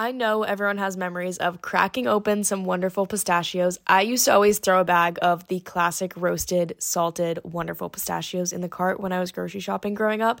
I know everyone has memories of cracking open some wonderful pistachios. I used to always throw a bag of the classic roasted, salted, wonderful pistachios in the cart when I was grocery shopping growing up.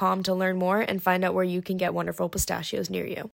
to learn more and find out where you can get wonderful pistachios near you.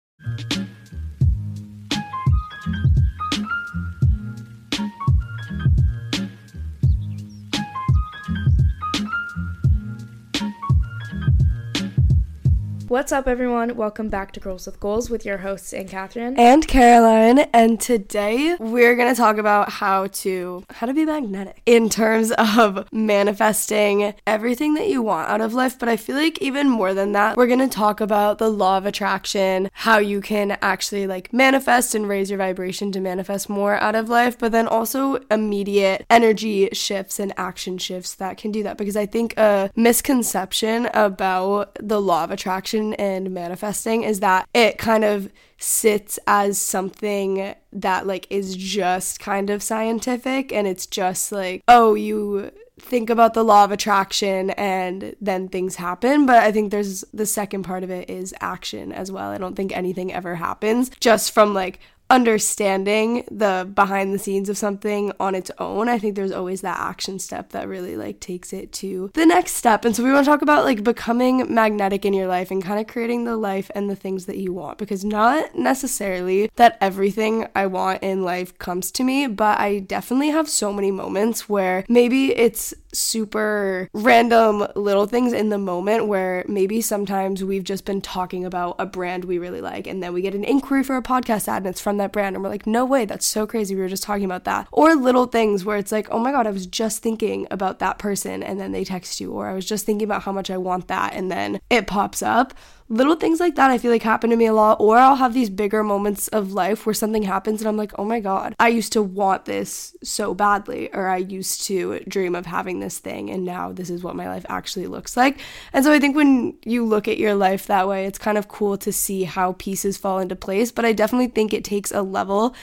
What's up, everyone? Welcome back to Girls with Goals with your hosts, Ann Catherine and Caroline. And today we're gonna talk about how to how to be magnetic in terms of manifesting everything that you want out of life. But I feel like even more than that, we're gonna talk about the law of attraction, how you can actually like manifest and raise your vibration to manifest more out of life, but then also immediate energy shifts and action shifts that can do that. Because I think a misconception about the law of attraction and manifesting is that it kind of sits as something that like is just kind of scientific and it's just like oh you think about the law of attraction and then things happen. But i think there's the second part of it is action as well. I don't think anything ever happens just from like understanding the behind the scenes of something on its own i think there's always that action step that really like takes it to the next step. And so we want to talk about like becoming magnetic in your life and kind of creating the life and the things that you want. Because not necessarily that everything i want in life comes to me but i definitely have so many moments where maybe it's super random little things in the moment where maybe sometimes we've just been talking about a brand we really like and then we get an inquiry for a podcast ad and it's from that brand and we're like no way that's so crazy we were just talking about that. Or little things where it's like oh my god I was just thinking about that person and then they text you or I was just thinking about how much I want that and then it pops up little things like that I feel like happen to me a lot. Or I'll have these bigger moments of life where something happens and I'm like, oh my God, I used to want this so badly, or I used to dream of having this thing, and now this is what my life actually looks like. And so I think when you look at your life that way, it's kind of cool to see how pieces fall into place. But I definitely think it takes a level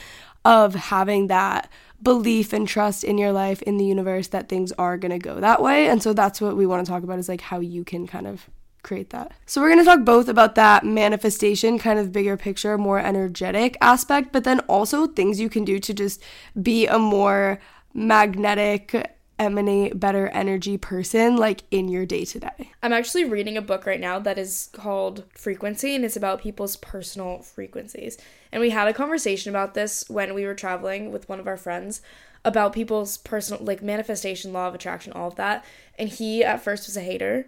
of having that belief and trust in your life in the universe that things are going to go that way and so that's what we want to talk about is like how you can kind of create that. So we're going to talk both about that manifestation, kind of bigger picture, more energetic aspect, but then also things you can do to just be a more magnetic emanate better energy person like in your day to day. I'm actually reading a book right now that is called Frequency and it's about people's personal frequencies. And we had a conversation about this when we were traveling with one of our friends about people's personal like manifestation, law of attraction, all of that. And he at first was a hater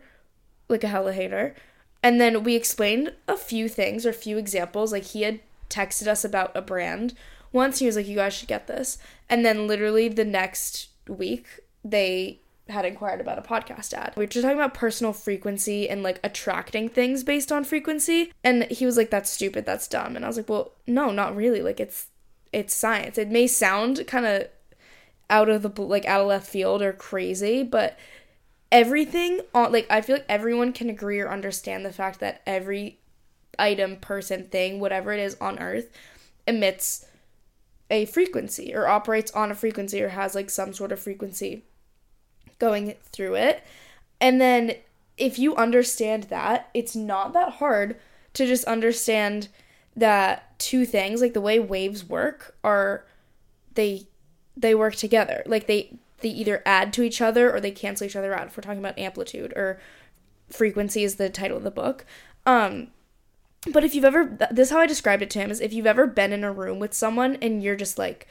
like a hella hater. And then we explained a few things or a few examples. Like he had texted us about a brand once. He was like, "You guys should get this." And then literally the next week, they had inquired about a podcast ad. We were just talking about personal frequency and like attracting things based on frequency. And he was like, "That's stupid. That's dumb." And I was like, "Well, no, not really. Like it's it's science. It may sound kind of out of the like out of left field or crazy, but everything on like I feel like everyone can agree or understand the fact that every item, person, thing, whatever it is on earth emits a frequency or operates on a frequency or has like some sort of frequency going through it. And then if you understand that, it's not that hard to just understand that two things, like the way waves work, are they they work together. Like they they either add to each other or they cancel each other out. If we're talking about amplitude or frequency is the title of the book. Um, but if you've ever, this is how I described it to him is if you've ever been in a room with someone and you're just like,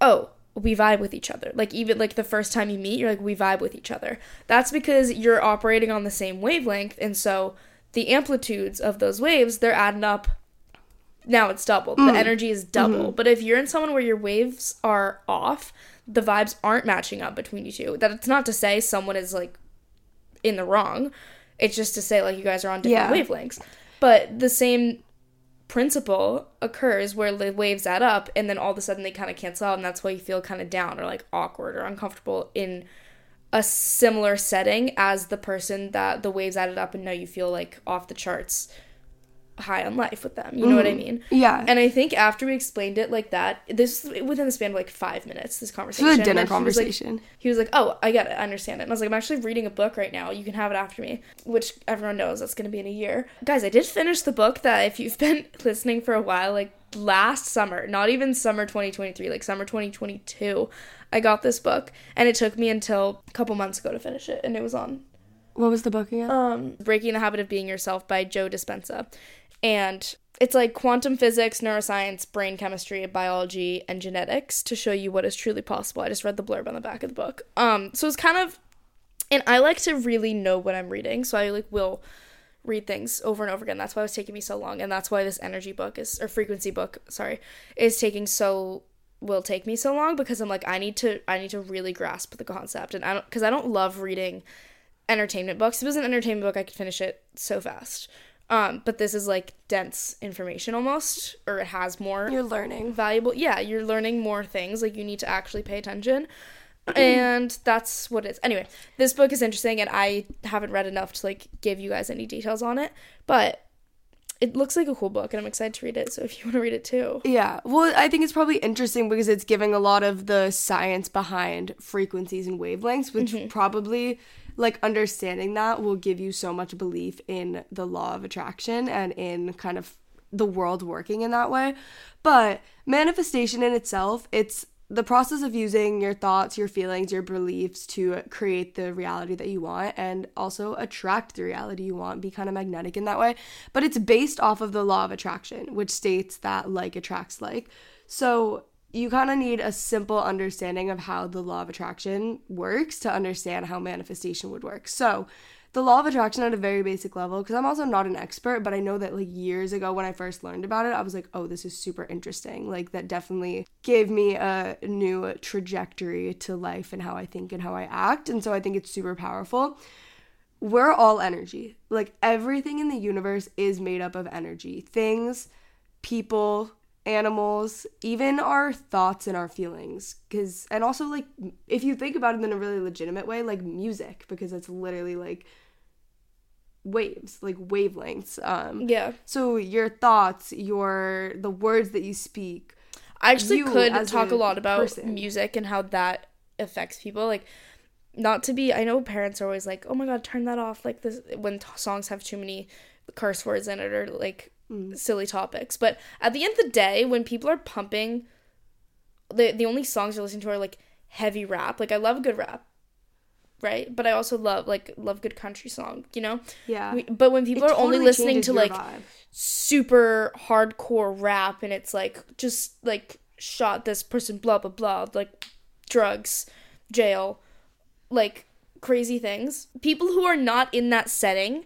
oh, we vibe with each other. Like even like the first time you meet, you're like we vibe with each other. That's because you're operating on the same wavelength and so the amplitudes of those waves, they're adding up. Now it's double. The mm. energy is double. Mm-hmm. But if you're in someone where your waves are off, the vibes aren't matching up between you two. That it's not to say someone is like in the wrong. It's just to say like you guys are on different Yeah. wavelengths. But the same principle occurs where the waves add up and then all of a sudden they kind of cancel out and that's why you feel kind of down or like awkward or uncomfortable in a similar setting as the person that the waves added up and now you feel like off the charts high on life with them. You know what I mean? Yeah. And I think after we explained it like that, this within the span of like five minutes, this conversation. This was a dinner he was like- conversation. He was like, "Oh, I get it, I understand it." And I was like, "I'm actually reading a book right now. You can have it after me," which everyone knows that's going to be in a year. Guys, I did finish the book that if you've been listening for a while, like last summer, not even summer 2023, like summer 2022, I got this book, and it took me until a couple months ago to finish it, and it was on what was the book again? um, Breaking the Habit of Being Yourself by Joe Dispenza. And it's like quantum physics, neuroscience, brain chemistry, biology, and genetics to show you what is truly possible. I just read the blurb on the back of the book. Um, so it's kind of, and I like to really know what I'm reading, so I like will read things over and over again. That's why it was taking me so long, and that's why this energy book is or frequency book, sorry, is taking so will take me so long because I'm like I need to I need to really grasp the concept, and I don't because I don't love reading entertainment books. If it was an entertainment book, I could finish it so fast. Um, but this is like dense information almost, or it has more You're learning. valuable. Yeah, you're learning more things. Like you need to actually pay attention. And that's what it is. Anyway, this book is interesting and I haven't read enough to like give you guys any details on it, but it looks like a cool book and I'm excited to read it. So if you want to read it too. Yeah. Well, I think it's probably interesting because it's giving a lot of the science behind frequencies and wavelengths, which probably like understanding that will give you so much belief in the law of attraction and in kind of the world working in that way. But manifestation in itself, it's the process of using your thoughts, your feelings, your beliefs to create the reality that you want and also attract the reality you want, be kind of magnetic in that way. But it's based off of the law of attraction, which states that like attracts like. So you kind of need a simple understanding of how the law of attraction works to understand how manifestation would work. So, the law of attraction at a very basic level because i'm also not an expert but i know that like years ago when i first learned about it i was like oh this is super interesting. Like that definitely gave me a new trajectory to life and how i think and how i act and so i think it's super powerful. We're all energy. Like everything in the universe is made up of energy. Things people animals even our thoughts and our feelings because and also like if you think about it in a really legitimate way like music because it's literally like waves like wavelengths um Yeah. so your thoughts your the words that you speak I actually could talk a a lot about person. music and how that affects people. Like, not to be, I know parents are always like, oh my god, turn that off. Like, this, when t- songs have too many curse words in it or like Mm. silly topics. But at the end of the day, when people are pumping, the, the only songs you're listening to are like heavy rap. Like, I love good rap. Right, but I also love like love good country song, you know. yeah We- But when people It are only listening to like vibe. super hardcore rap and it's like just like shot this person blah blah blah like drugs jail like crazy things people who are not in that setting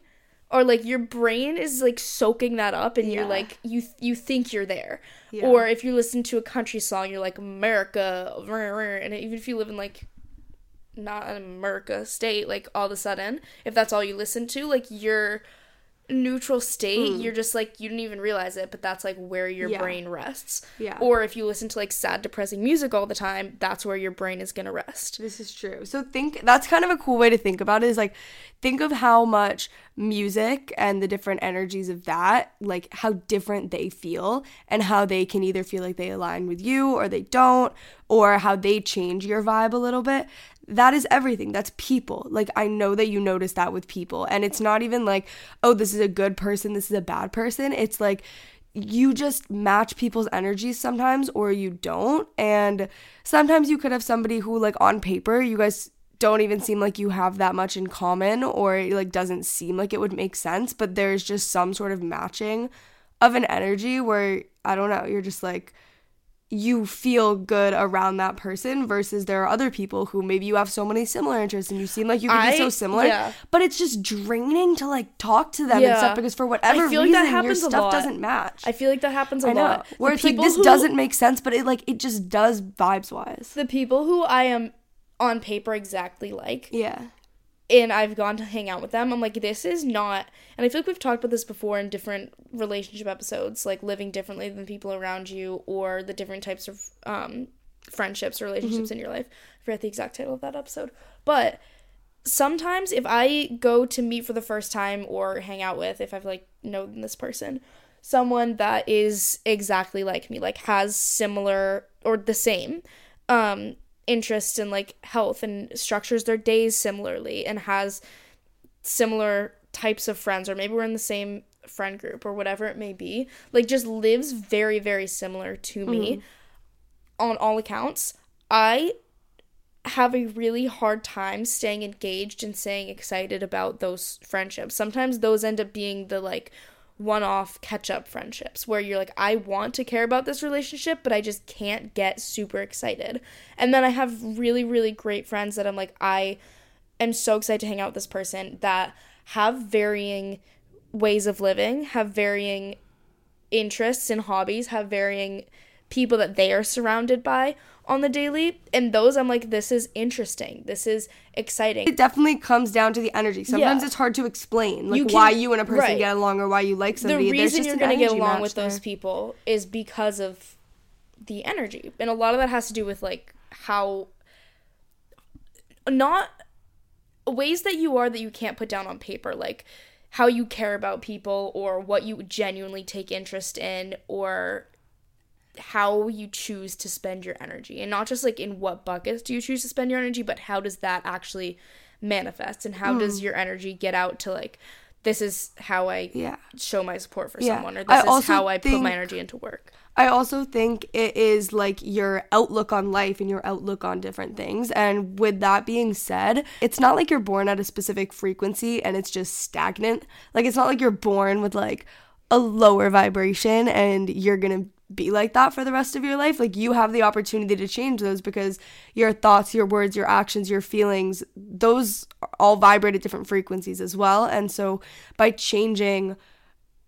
or like your brain is like soaking that up and you're like you you think you're there Yeah. or if you listen to a country song you're like america and even if you live in like not an america state like all of a sudden if that's all you listen to like your neutral state mm. you're just like you didn't even realize it but that's like where your. Yeah. brain rests Yeah. or if you listen to like sad depressing music all the time that's where your brain is gonna rest This is true. So think that's kind of a cool way to think about it is like think of how much music and the different energies of that, like how different they feel and how they can either feel like they align with you or they don't or how they change your vibe a little bit. That is everything. That's people. Like I know that you notice that with people and it's not even like, oh, this is a good person, this is a bad person. It's like you just match people's energies sometimes or you don't and sometimes you could have somebody who like on paper you guys don't even seem like you have that much in common or it like doesn't seem like it would make sense but there's just some sort of matching of an energy where i don't know you're just like you feel good around that person versus there are other people who maybe you have so many similar interests and you seem like you could be so similar yeah. but it's just draining to like talk to them and stuff because for whatever like reason that your stuff lot. doesn't match I feel like that happens a I know lot. where The it's like this who- doesn't make sense but it like it just does vibes wise The people who I am on paper exactly like, yeah and I've gone to hang out with them, I'm like, this is not. And I feel like we've talked about this before in different relationship episodes, like living differently than people around you, or the different types of um, friendships or relationships in your life. I forget the exact title of that episode, but sometimes if I go to meet for the first time or hang out with, if I've like known this person, someone that is exactly like me, like has similar or the same um interests in like health and structures their days similarly and has similar types of friends or maybe we're in the same friend group or whatever it may be like just lives very very similar to me mm-hmm. on all accounts. I have a really hard time staying engaged and staying excited about those friendships. Sometimes those end up being the like one-off catch-up friendships where you're like I want to care about this relationship but I just can't get super excited. And then I have really really great friends that I'm like I am so excited to hang out with this person that have varying ways of living, have varying interests and hobbies, have varying people that they are surrounded by on the daily. And those I'm like this is interesting. This is exciting. it definitely comes down to the energy sometimes Yeah. it's hard to explain like You can- why you and a person right. get along or why you like the somebody There's reason just you're going to get along with those people is because of the energy and a lot of that has to do with like how not ways that you are that you can't put down on paper like how you care about people or what you genuinely take interest in or how you choose to spend your energy and not just like in what buckets do you choose to spend your energy but how does that actually manifest and how does Hmm. your energy get out to like this is how I yeah show my support for Yeah. someone or I this is how I put my energy into work. I also think it is like your outlook on life and your outlook on different things. And with that being said, it's not like you're born at a specific frequency and it's just stagnant. Like, it's not like you're born with like a lower vibration and you're gonna be like that for the rest of your life. Like, you have the opportunity to change those because your thoughts, your words, your actions, your feelings, those all vibrate at different frequencies as well. And so, by changing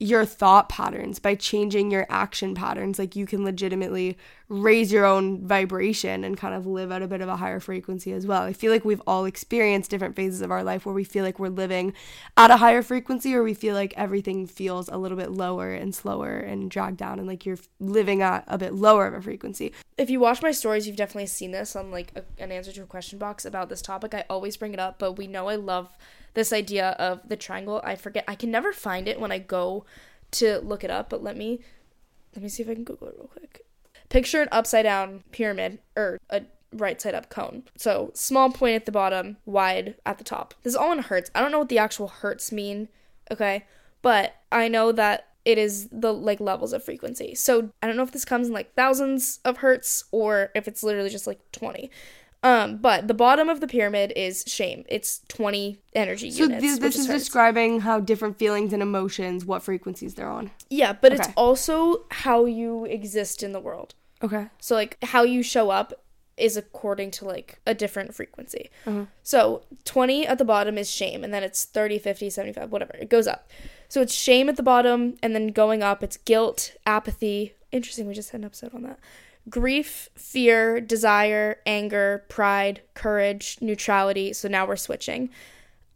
your thought patterns by changing your action patterns like you can legitimately raise your own vibration and kind of live at a bit of a higher frequency as well i feel like we've all experienced different phases of our life where we feel like we're living at a higher frequency or we feel like everything feels a little bit lower and slower and dragged down and like you're living at a bit lower of a frequency If you watch my stories, you've definitely seen this on like a, an answer to a question box about this topic. I always bring it up, but we know I love this idea of the triangle. I forget I can never find it when I go to look it up, but let me let me see if I can Google it real quick. Picture an upside down pyramid or a right side up cone. So small point at the bottom, wide at the top. This is all in hertz. I don't know what the actual hertz mean, okay? But I know that it is the like levels of frequency. So I don't know if this comes in like thousands of hertz or if it's literally just like 20. Um, but the bottom of the pyramid is shame. It's 20 energy so units. th- which this is describing how different feelings and emotions what frequencies they're on Yeah, but it's also how you exist in the world. okay So like how you show up is according to like a different frequency. Uh-huh. So 20 at the bottom is shame and then it's 30, 50, 75, whatever. It goes up. So it's shame at the bottom and then going up it's guilt, apathy. Interesting, we just had an episode on that. Grief, fear, desire, anger, pride, courage, neutrality. So now we're switching.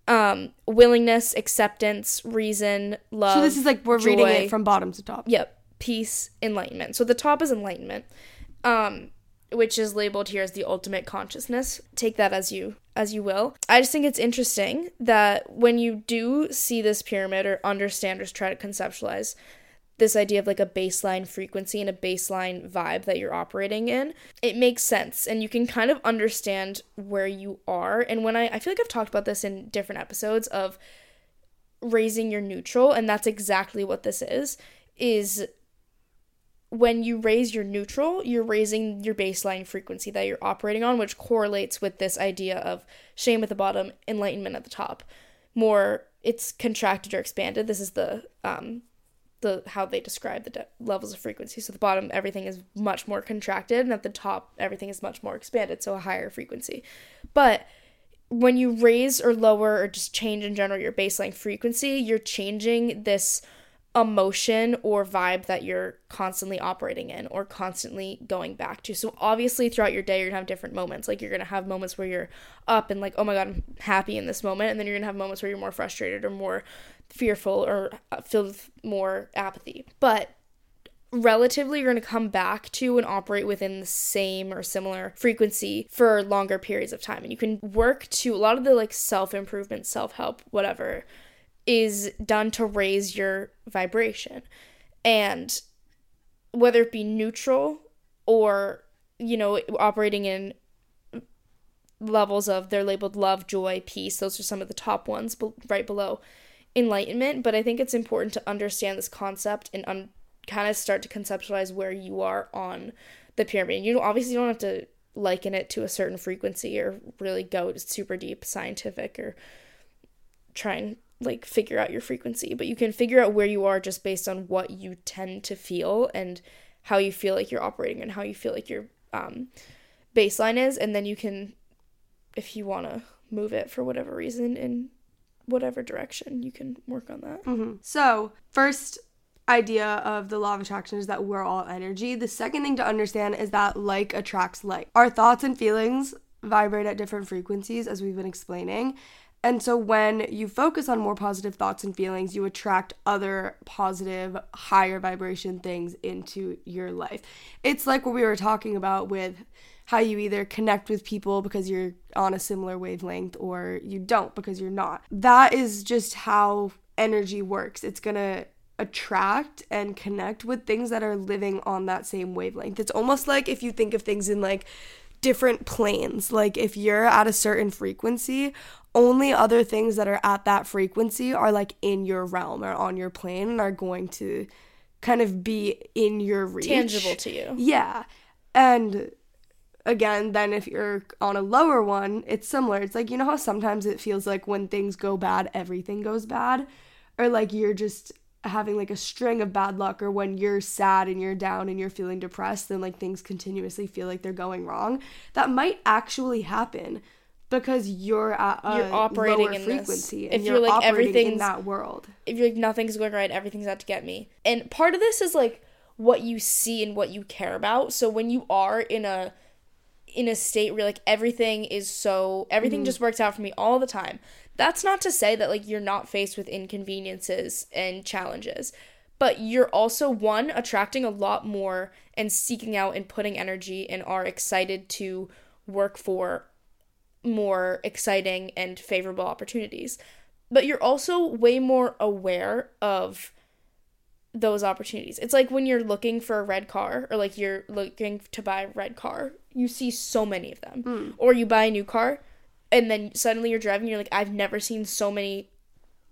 Um, willingness, acceptance, reason, love. so this is like we're reading it from bottom to top Yep, peace, enlightenment. So the top is enlightenment, um, which is labeled here as the ultimate consciousness. Take that as you as you will. I just think it's interesting that when you do see this pyramid or understand or try to conceptualize this idea of like a baseline frequency and a baseline vibe that you're operating in, it makes sense and you can kind of understand where you are. And when I I feel like I've talked about this in different episodes of raising your neutral and that's exactly what this is is when you raise your neutral you're raising your baseline frequency that you're operating on which correlates with this idea of shame at the bottom enlightenment at the top more it's contracted or expanded this is the um the how they describe the de- levels of frequency. So the bottom everything is much more contracted and at the top everything is much more expanded, so a higher frequency. But when you raise or lower or just change in general your baseline frequency, you're changing this emotion or vibe that you're constantly operating in or constantly going back to. So obviously throughout your day you're to have different moments. Like you're to have moments where you're up and like, "Oh my god, I'm happy in this moment." And then you're to have moments where you're more frustrated or more fearful or filled with more apathy. But relatively you're going to come back to and operate within the same or similar frequency for longer periods of time. And you can work to a lot of the like self-improvement self-help whatever is done to raise your vibration. And whether it be neutral or you know operating in levels of they're labeled love joy peace those are some of the top ones right below enlightenment but i think it's important to understand this concept and un- kind of start to conceptualize where you are on the pyramid. You obviously you don't have to liken it to a certain frequency or really go super deep scientific or try and like figure out your frequency, but you can figure out where you are just based on what you tend to feel and how you feel like you're operating and how you feel like your um, baseline is, and then you can, if you want to move it for whatever reason in whatever direction, you can work on that. Mm-hmm. So first idea of the law of attraction is that we're all energy. The second thing to understand is that like attracts like. Our thoughts and feelings vibrate at different frequencies, as we've been explaining. And so when you focus on more positive thoughts and feelings, you attract other positive, higher vibration things into your life. It's like what we were talking about with how you either connect with people because you're on a similar wavelength or you don't because you're not. That is just how energy works. It's going to attract and connect with things that are living on that same wavelength. It's almost like if you think of things in like different planes. Like if you're at a certain frequency, only other things that are at that frequency are like in your realm or on your plane and are going to kind of be in your reach. Tangible to you. Yeah. And again, then if you're on a lower one, it's similar. It's like, you know how sometimes it feels like when things go bad, everything goes bad? Or like you're just having like a string of bad luck or when you're sad and you're down and you're feeling depressed then like things continuously feel like they're going wrong that might actually happen because you're at a you're operating lower in frequency this. and if you're, you're like everything in that world if you're like nothing's going right everything's out to get me and part of this is like what you see and what you care about so when you are in a in a state where like everything is so everything mm-hmm. just works out for me all the time that's not to say that like you're not faced with inconveniences and challenges but you're also one attracting a lot more and seeking out and putting energy and are excited to work for more exciting and favorable opportunities but you're also way more aware of those opportunities. It's like when you're looking for a red car or like you're looking to buy a red car, you see so many of them. Mm. Or you buy a new car and then suddenly you're driving you're like I've never seen so many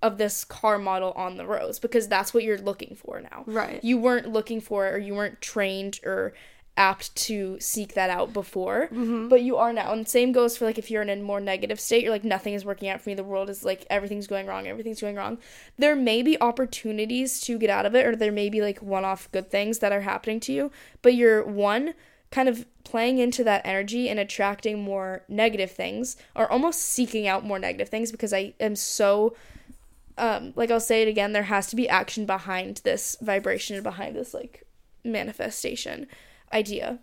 of this car model on the roads because that's what you're looking for now. Right. You weren't looking for it or you weren't trained or apt to seek that out before, mm-hmm. but you are now. And same goes for like if you're in a more negative state, you're like nothing is working out for me. The world is like everything's going wrong, everything's going wrong. There may be opportunities to get out of it, or there may be like one-off good things that are happening to you, but you're one kind of playing into that energy and attracting more negative things, or almost seeking out more negative things because I am so. Um, like I'll say it again, there has to be action behind this vibration and behind this like manifestation idea.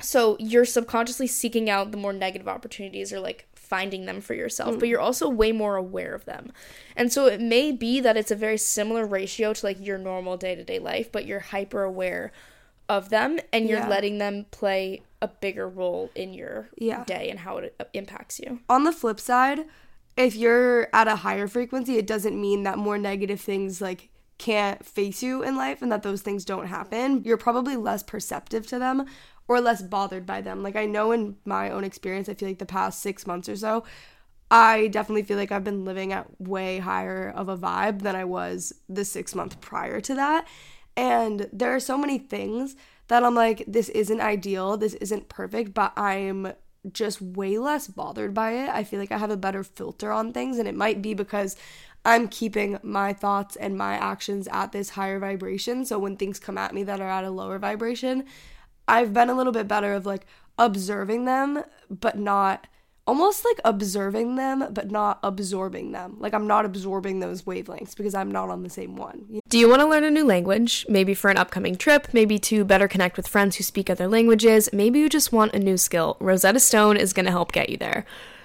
So you're subconsciously seeking out the more negative opportunities or like finding them for yourself, mm. but you're also way more aware of them. And so it may be that it's a very similar ratio to like your normal day to day life, but you're hyper aware of them and you're yeah. letting them play a bigger role in your yeah. day and how it impacts you. On the flip side, if you're at a higher frequency, it doesn't mean that more negative things like can't face you in life and that those things don't happen, you're probably less perceptive to them or less bothered by them. Like I know in my own experience, I feel like the past 6 months or so, I definitely feel like I've been living at way higher of a vibe than I was the 6 month prior to that. And there are so many things that I'm like this isn't ideal, this isn't perfect, but I'm just way less bothered by it. I feel like I have a better filter on things, and it might be because I'm keeping my thoughts and my actions at this higher vibration. So when things come at me that are at a lower vibration, I've been a little bit better of like observing them, but not almost like observing them but not absorbing them. Like I'm not absorbing those wavelengths because I'm not on the same one. Do you want to learn a new language? Maybe for an upcoming trip, maybe to better connect with friends who speak other languages, maybe you just want a new skill. Rosetta Stone is going to help get you there.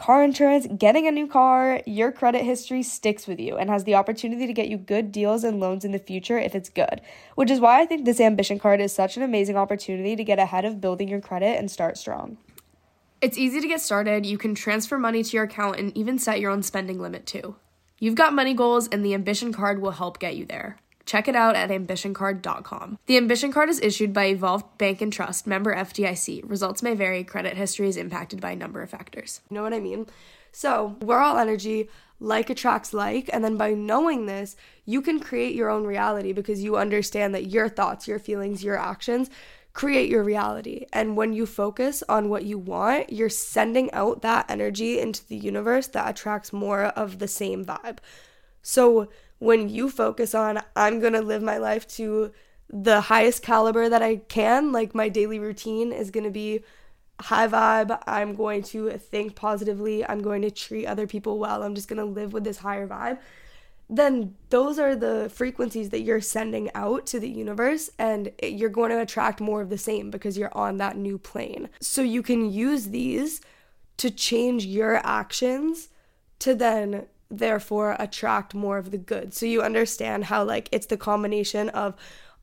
car insurance, getting a new car, your credit history sticks with you and has the opportunity to get you good deals and loans in the future if it's good. Which is why I think this ambition card is such an amazing opportunity to get ahead of building your credit and start strong. It's easy to get started. You can transfer money to your account and even set your own spending limit too. You've got money goals, and the Ambition Card will help get you there. Check it out at ambitioncard.com. The Ambition Card is issued by Evolve Bank and Trust, member FDIC. Results may vary. Credit history is impacted by a number of factors. You know what I mean? So, we're all energy, like attracts like, and then by knowing this, you can create your own reality because you understand that your thoughts, your feelings, your actions create your reality. And when you focus on what you want, you're sending out that energy into the universe that attracts more of the same vibe. So, when you focus on, I'm going to live my life to the highest caliber that I can, like my daily routine is going to be high vibe. I'm going to think positively. I'm going to treat other people well. I'm just going to live with this higher vibe. Then those are the frequencies that you're sending out to the universe, and you're going to attract more of the same because you're on that new plane. So you can use these to change your actions to then therefore attract more of the good. So you understand how like it's the combination of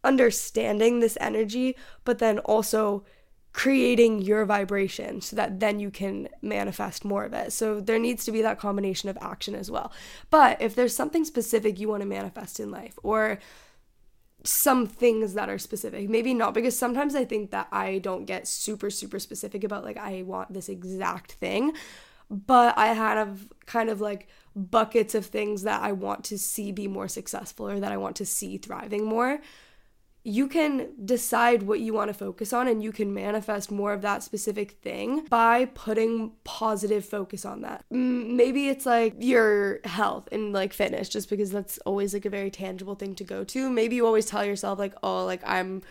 understanding this energy but then also creating your vibration so that then you can manifest more of it. So there needs to be that combination of action as well. But if there's something specific you want to manifest in life or some things that are specific. Maybe not because sometimes I think that I don't get super super specific about like I want this exact thing, but I have kind of like buckets of things that I want to see be more successful or that I want to see thriving more. You can decide what you want to focus on and you can manifest more of that specific thing by putting positive focus on that. Maybe it's like your health and like fitness, just because that's always like a very tangible thing to go to. Maybe you always tell yourself, like, oh, like I'm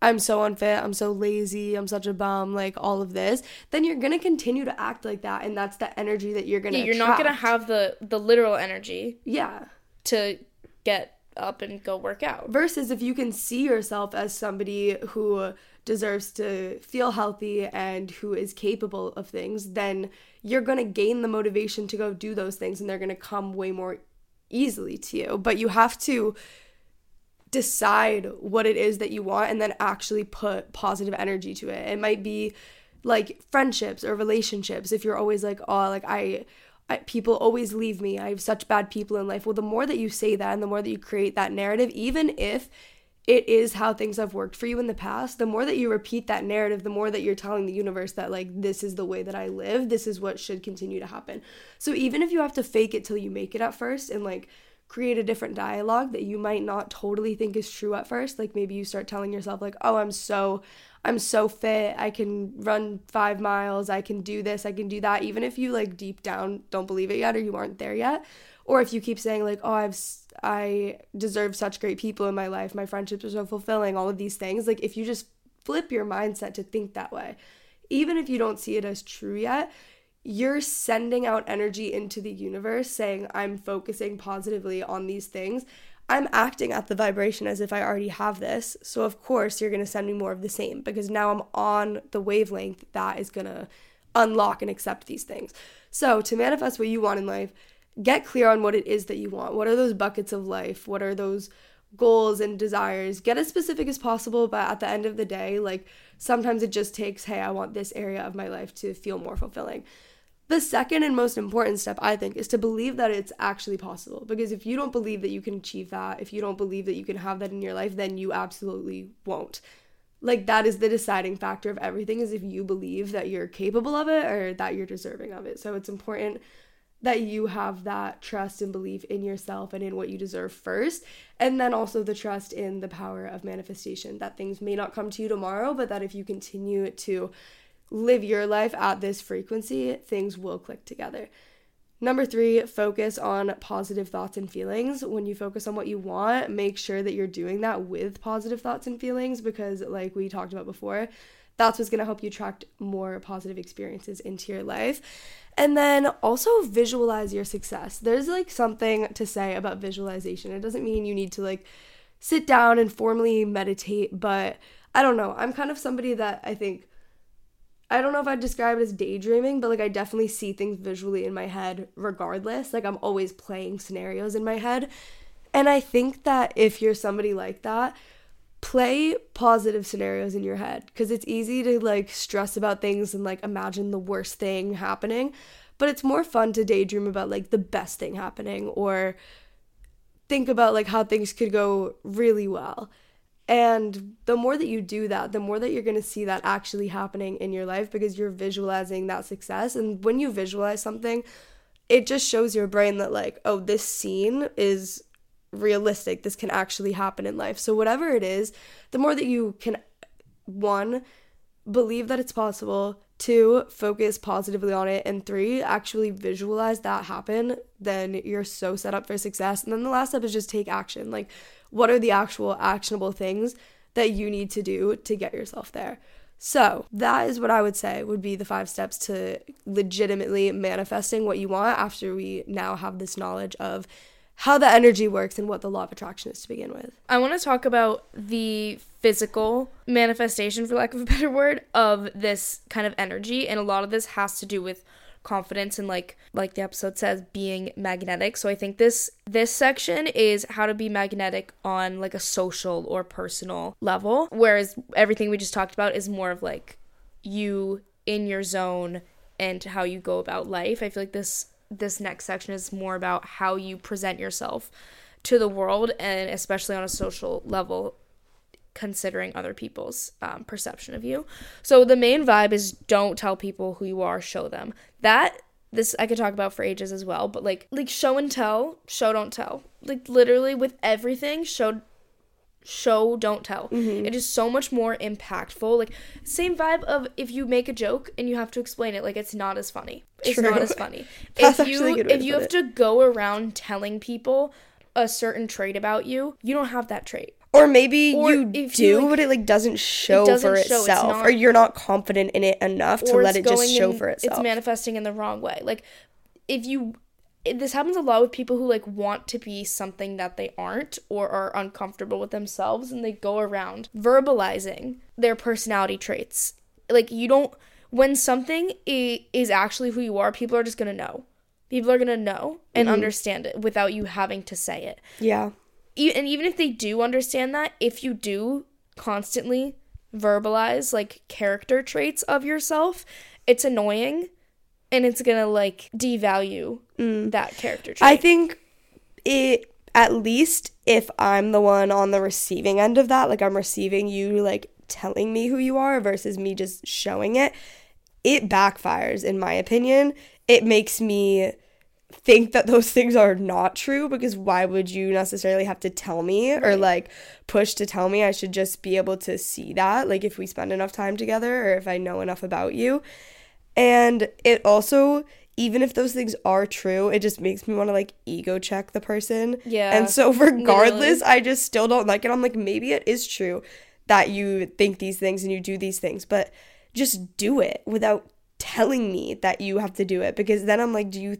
I'm so unfit, I'm so lazy, I'm such a bum, like all of this, then you're gonna continue to act like that, and that's the energy that you're gonna. Yeah, you're attract. not gonna have the the literal energy. Yeah. To get up and go work out. Versus if you can see yourself as somebody who deserves to feel healthy and who is capable of things, then you're going to gain the motivation to go do those things and they're going to come way more easily to you. But you have to decide what it is that you want and then actually put positive energy to it. It might be like friendships or relationships if you're always like, "Oh, like I I, people always leave me. I have such bad people in life. Well, the more that you say that and the more that you create that narrative, even if it is how things have worked for you in the past, the more that you repeat that narrative, the more that you're telling the universe that, like, this is the way that I live, this is what should continue to happen. So even if you have to fake it till you make it at first and, like, create a different dialogue that you might not totally think is true at first, like, maybe you start telling yourself, like, oh, I'm so. I'm so fit. I can run five miles. I can do this. I can do that. Even if you like deep down don't believe it yet or you aren't there yet, or if you keep saying like, "Oh, I've I deserve such great people in my life. My friendships are so fulfilling. All of these things. Like if you just flip your mindset to think that way, even if you don't see it as true yet, you're sending out energy into the universe saying, I'm focusing positively on these things. I'm acting at the vibration as if I already have this. So, of course, you're going to send me more of the same because now I'm on the wavelength that is going to unlock and accept these things. So, to manifest what you want in life, get clear on what it is that you want. What are those buckets of life? What are those goals and desires? Get as specific as possible, but at the end of the day, like sometimes it just takes, hey, I want this area of my life to feel more fulfilling. The second and most important step, I think, is to believe that it's actually possible. Because if you don't believe that you can achieve that, if you don't believe that you can have that in your life, then you absolutely won't. Like, that is the deciding factor of everything, is if you believe that you're capable of it or that you're deserving of it. So it's important that you have that trust and belief in yourself and in what you deserve first. And then also the trust in the power of manifestation that things may not come to you tomorrow, but that if you continue to live your life at this frequency, things will click together. Number three, focus on positive thoughts and feelings. When you focus on what you want, make sure that you're doing that with positive thoughts and feelings because, like we talked about before, that's what's to help you attract more positive experiences into your life. And then also visualize your success. There's like something to say about visualization. It doesn't mean you need to like sit down and formally meditate, but I don't know. I'm kind of somebody that I think I don't know if I'd describe it as daydreaming, but like I definitely see things visually in my head regardless. Like I'm always playing scenarios in my head. And I think that if you're somebody like that, play positive scenarios in your head because it's easy to like stress about things and like imagine the worst thing happening but it's more fun to daydream about like the best thing happening or think about like how things could go really well and the more that you do that the more that you're going to see that actually happening in your life because you're visualizing that success. And when you visualize something it just shows your brain that like oh this scene is realistic. This can actually happen in life. So whatever it is the more that you can one believe that it's possible two focus positively on it and three actually visualize that happen then you're so set up for success. And then the last step is just take action. Like what are the actual actionable things that you need to do to get yourself there so, that is what I would say would be the five steps to legitimately manifesting what you want after we now have this knowledge of how the energy works and what the law of attraction is to begin with. I want to talk about the physical manifestation, for lack of a better word, of this kind of energy. And a lot of this has to do with confidence and like like the episode says being magnetic. So i think this this section is how to be magnetic on like a social or personal level whereas everything we just talked about is more of like you in your zone and how you go about life. I feel like this this next section is more about how you present yourself to the world and especially on a social level considering other people's um, perception of you so the main vibe is don't tell people who you are show them that this I could talk about for ages as well, but like like show and tell, show don't tell. Like literally with everything, show show don't tell mm-hmm. it is so much more impactful like same vibe of if you make a joke and you have to explain it like it's not as funny it's True. not as funny if you if you have it. to go around telling people a certain trait about you you don't have that trait or maybe or you do, you, like, but it like doesn't show it doesn't for show, itself, not, or you're not confident in it enough to let it just show in, for itself. It's manifesting in the wrong way. Like if you this happens a lot with people who like want to be something that they aren't or are uncomfortable with themselves and they go around verbalizing their personality traits. Like you don't when something is actually who you are, people are just going to know. People are going to know and mm-hmm. understand it without you having to say it. Yeah. And even if they do understand that, if you do constantly verbalize like character traits of yourself, it's annoying and it's to like devalue mm. that character trait. I think it at least if I'm the one on the receiving end of that, like I'm receiving you like telling me who you are versus me just showing it, it backfires in my opinion. It makes me think that those things are not true because why would you necessarily have to tell me right. or like push to tell me I should just be able to see that like if we spend enough time together or if I know enough about you. And it also even if those things are true, it just makes me want to like ego check the person. Yeah. And so regardless, literally. I just still don't like it. I'm like maybe it is true that you think these things and you do these things, but just do it without telling me that you have to do it because then I'm like, do you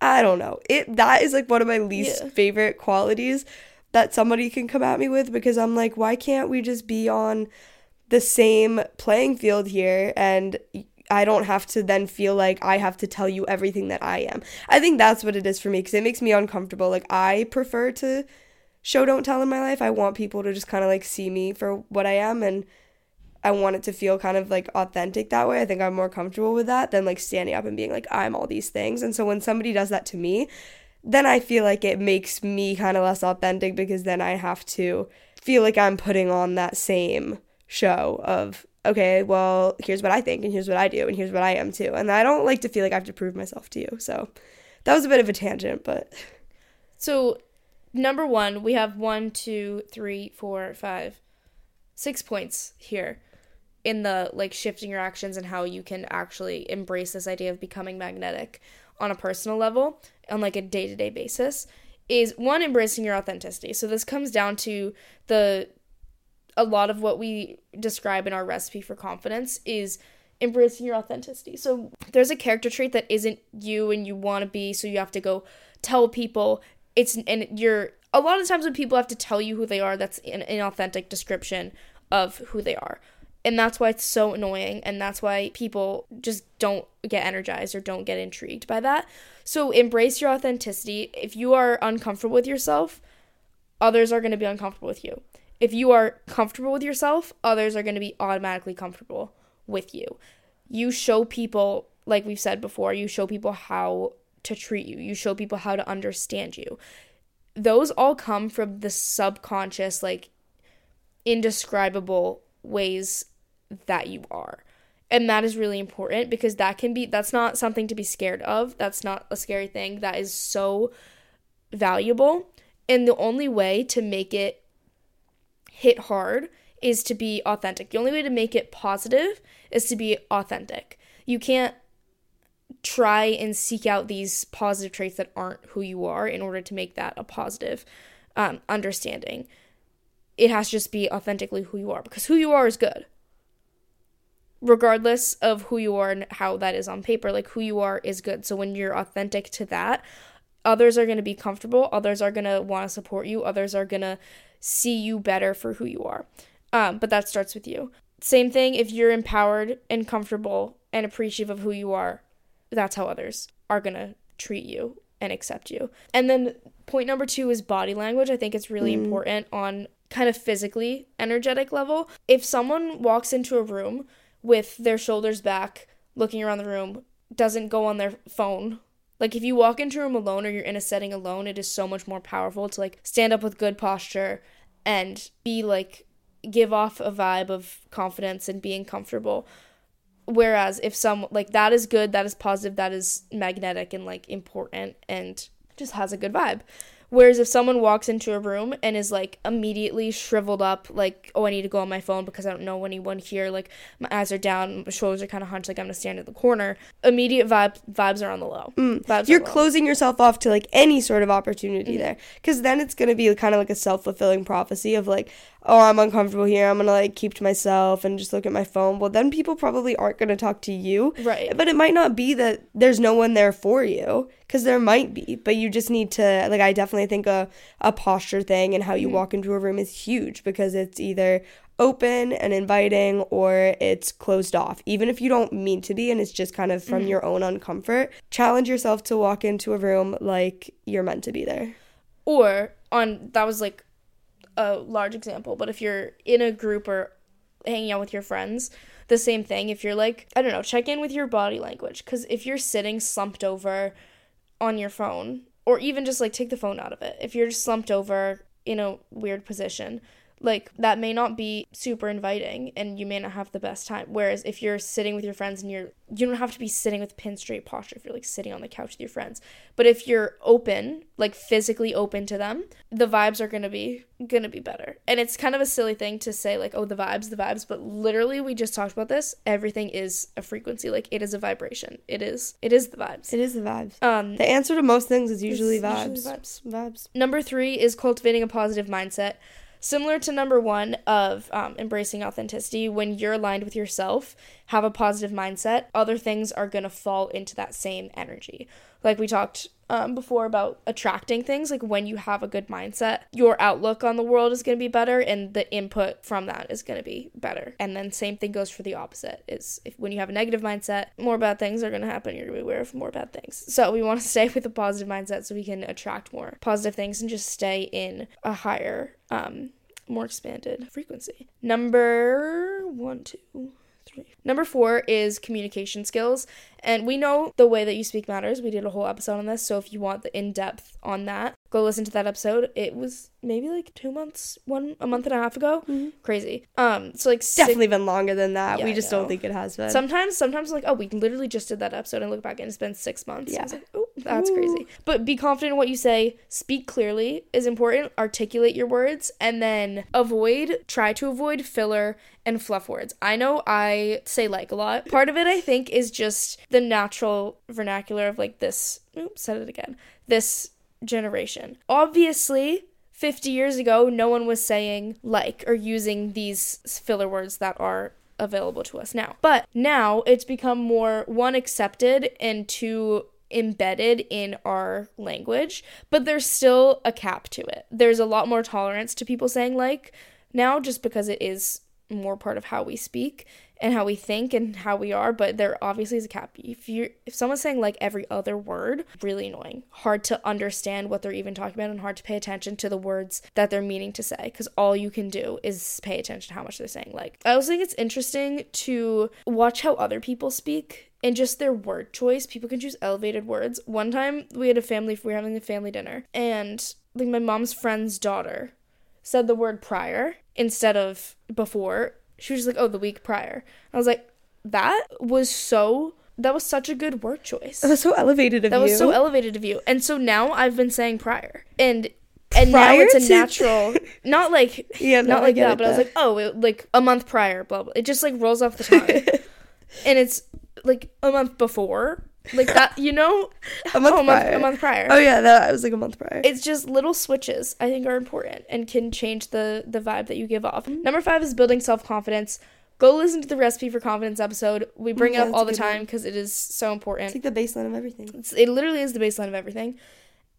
I don't know. It that is like one of my least yeah. favorite qualities that somebody can come at me with because I'm like, why can't we just be on the same playing field here and I don't have to then feel like I have to tell you everything that I am. I think that's what it is for me because it makes me uncomfortable. Like I prefer to show don't tell in my life. I want people to just kind of like see me for what I am and I want it to feel kind of like authentic that way. I think I'm more comfortable with that than like standing up and being like I'm all these things. And so when somebody does that to me, then I feel like it makes me kind of less authentic because then I have to feel like I'm putting on that same show of okay, well, here's what I think and here's what I do and here's what I am too. And I don't like to feel like I have to prove myself to you. So that was a bit of a tangent, but so number one, we have one, two, three, four, five, six points here in the like shifting your actions and how you can actually embrace this idea of becoming magnetic on a personal level on like a day-to-day basis is one embracing your authenticity. So this comes down to the a lot of what we describe in our recipe for confidence is embracing your authenticity. So there's a character trait that isn't you and you want to be, so you have to go tell people it's and you're a lot of times when people have to tell you who they are, that's an inauthentic description of who they are. And that's why it's so annoying. And that's why people just don't get energized or don't get intrigued by that. So embrace your authenticity. If you are uncomfortable with yourself, others are going to be uncomfortable with you. If you are comfortable with yourself, others are going to be automatically comfortable with you. You show people, like we've said before, you show people how to treat you, you show people how to understand you. Those all come from the subconscious, like indescribable ways that you are. And that is really important because that can be that's not something to be scared of. That's not a scary thing. That is so valuable. And the only way to make it hit hard is to be authentic. The only way to make it positive is to be authentic. You can't try and seek out these positive traits that aren't who you are in order to make that a positive um, understanding. It has to just be authentically who you are because who you are is good regardless of who you are and how that is on paper like who you are is good. So when you're authentic to that others are going to be comfortable others are going to want to support you others are going to see you better for who you are. Um, but that starts with you. Same thing if you're empowered and comfortable and appreciative of who you are that's how others are going to treat you and accept you. And then point number two is body language. I think it's really mm. important on kind of physically energetic level. If someone walks into a room with their shoulders back, looking around the room, doesn't go on their phone. Like if you walk into a room alone or you're in a setting alone, it is so much more powerful to like stand up with good posture and be like give off a vibe of confidence and being comfortable. Whereas if some like that is good, that is positive, that is magnetic and like important and just has a good vibe. Whereas if someone walks into a room and is like immediately shriveled up, like, oh, I need to go on my phone because I don't know anyone here, like my eyes are down, my shoulders are kind of hunched, like I'm gonna stand in the corner. Immediate vibe vibes are on the low. Mm. You're closing yourself off to like any sort of opportunity mm-hmm. there, because then it's gonna be kind of like a self fulfilling prophecy of like, oh, I'm uncomfortable here. I'm going to like keep to myself and just look at my phone. Well, then people probably aren't going to talk to you. Right. But it might not be that there's no one there for you because there might be, but you just need to, like, I definitely think a, a posture thing and how you mm-hmm. walk into a room is huge because it's either open and inviting or it's closed off. Even if you don't mean to be and it's just kind of from mm-hmm. your own uncomfort, challenge yourself to walk into a room like you're meant to be there. or on that was like a large example but if you're in a group or hanging out with your friends the same thing. If you're like i don't know check in with your body language because if you're sitting slumped over on your phone or even just like take the phone out of it. If you're just slumped over in a weird position like that may not be super inviting and you may not have the best time whereas if you're sitting with your friends and you're you don't have to be sitting with pin straight posture if you're like sitting on the couch with your friends but if you're open like physically open to them the vibes are gonna be gonna be better and it's kind of a silly thing to say like oh the vibes the vibes but literally we just talked about this everything is a frequency like it is a vibration it is it is the vibes It is the vibes. um The answer to most things is usually vibes. usually vibes. Vibes. Number three is cultivating a positive mindset. Similar to number one of um, embracing authenticity, when you're aligned with yourself, have a positive mindset, other things are going to fall into that same energy. Like we talked um, before about attracting things, like when you have a good mindset, your outlook on the world is going to be better and the input from that is going to be better. And then same thing goes for the opposite is if when you have a negative mindset, more bad things are going to happen. You're going to be aware of more bad things. So we want to stay with a positive mindset so we can attract more positive things and just stay in a higher, um, more expanded frequency. Number one, two. Number four is communication skills. And we know the way that you speak matters. We did a whole episode on this. So if you want the in depth on that, go listen to that episode. It was maybe like two months, one, a month and a half ago. Crazy. Um, so like six- Definitely been longer than that. Yeah, we just don't think it has been. Sometimes, sometimes like, oh, we literally just did that episode and look back and it's been six months. Yeah. like, oh, that's crazy. But be confident in what you say. Speak clearly is important. Articulate your words and then avoid, try to avoid filler and fluff words. I know I say like a lot. Part of it, I think, is just the natural vernacular of like this. Oops, said it again. This generation. Obviously, 50 years ago, no one was saying like or using these filler words that are available to us now. But now it's become more one accepted and two embedded in our language, but there's still a cap to it. There's a lot more tolerance to people saying like now just because it is more part of how we speak and how we think and how we are, but there obviously is a cap. If you if someone's saying like every other word, really annoying. Hard to understand what they're even talking about and hard to pay attention to the words that they're meaning to say cuz all you can do is pay attention to how much they're saying. Like I also think it's interesting to watch how other people speak and just their word choice. People can choose elevated words. One time we had a family we were having a family dinner and like my mom's friend's daughter said the word prior instead of before. She was just like, "Oh, the week prior." I was like, "That was so. That was such a good word choice. that was so elevated of That you. was so elevated of you." And so now I've been saying prior, and and now it's a natural, not like Yeah, no, not like that, but I was like, "Oh, it, like a month prior." Blah blah. It just like rolls off the tongue, and it's like a month before, like that. You know, a month oh, a month, prior. a month prior. Oh yeah, that was like a month prior. it's just little switches i think are important and can change the the vibe that you give off number five is building self-confidence go listen to the recipe for confidence episode we bring Yeah, it up all the time because it is so important it's like the baseline of everything. it's, it literally is the baseline of everything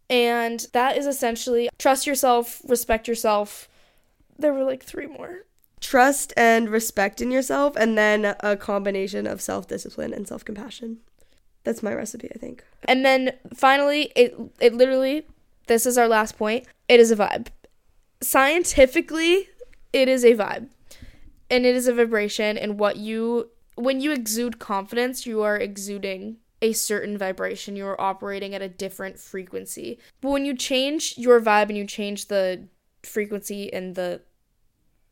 and that is essentially trust yourself respect yourself there were like three more Trust and respect in yourself, and then a combination of self discipline and self compassion. That's my recipe, I think. And then finally, it it literally this is our last point. It is a vibe. Scientifically, it is a vibe. And it is a vibration and what you when you exude confidence, you are exuding a certain vibration. You are operating at a different frequency. But when you change your vibe and you change the frequency and the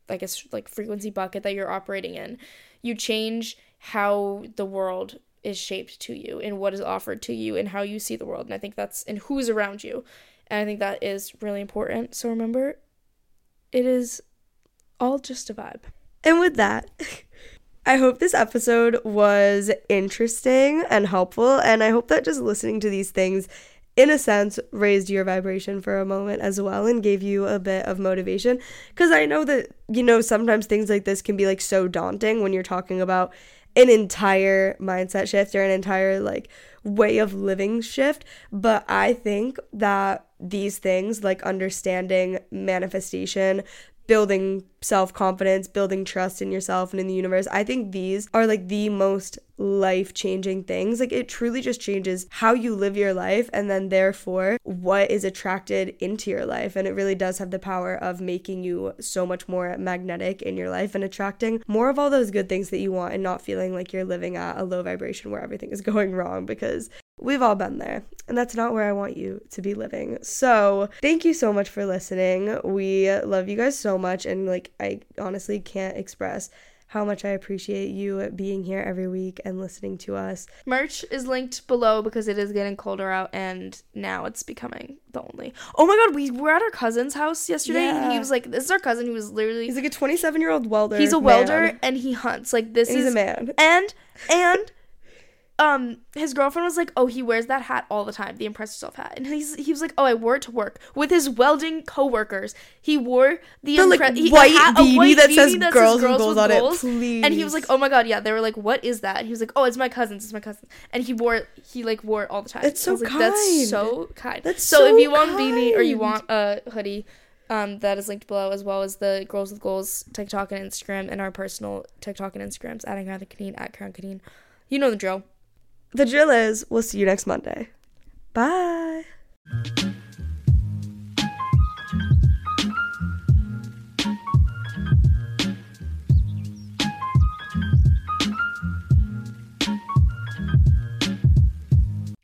I guess like frequency bucket that you're operating in, you change how the world is shaped to you and what is offered to you and how you see the world. And I think that's and who's around you. And I think that is really important. So remember, it is all just a vibe. And with that, I hope this episode was interesting and helpful. And I hope that just listening to these things in a sense, raised your vibration for a moment as well and gave you a bit of motivation. Because I know that, you know, sometimes things like this can be like so daunting when you're talking about an entire mindset shift or an entire like way of living shift. But I think that these things, like understanding manifestation, building self confidence, building trust in yourself and in the universe. I think these are like the most life changing things. Like it truly just changes how you live your life and then therefore what is attracted into your life. And it really does have the power of making you so much more magnetic in your life and attracting more of all those good things that you want and not feeling like you're living at a low vibration where everything is going wrong because We've all been there, and that's not where I want you to be living. So, thank you so much for listening. We love you guys so much, and like, I honestly can't express how much I appreciate you being here every week and listening to us. Merch is linked below because it is getting colder out and now it's becoming the only. Oh my god, we were at our cousin's house yesterday yeah. and he was like, This is our cousin who was literally He's like a twenty seven year old welder. He's a welder man. and he hunts. Like this and is he's a man. And and um his girlfriend was like, "Oh, he wears that hat all the time, the impress yourself hat." And he's he was like, "Oh, I wore it to work with his welding coworkers. He wore the, the impre- like he, white hat, beanie white that, says, that girls says girls with goals on goals. it, please." And he was like, "Oh my god, yeah." They were like, "What is that?" And he was like, "Oh, it's my cousin's. It's my cousin." And he wore it. He like wore it all the time. It's so like, kind. That's so kind. That's so, so if you want kind. beanie or you want a hoodie. Um, that is linked below, as well as the Girls with Goals TikTok and Instagram, and our personal TikTok and Instagrams at Crown Canine at Crown Canine. You know the drill the drill is we'll see you next Monday. Bye.